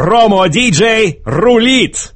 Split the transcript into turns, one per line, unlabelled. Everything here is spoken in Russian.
Промо-диджей рулит!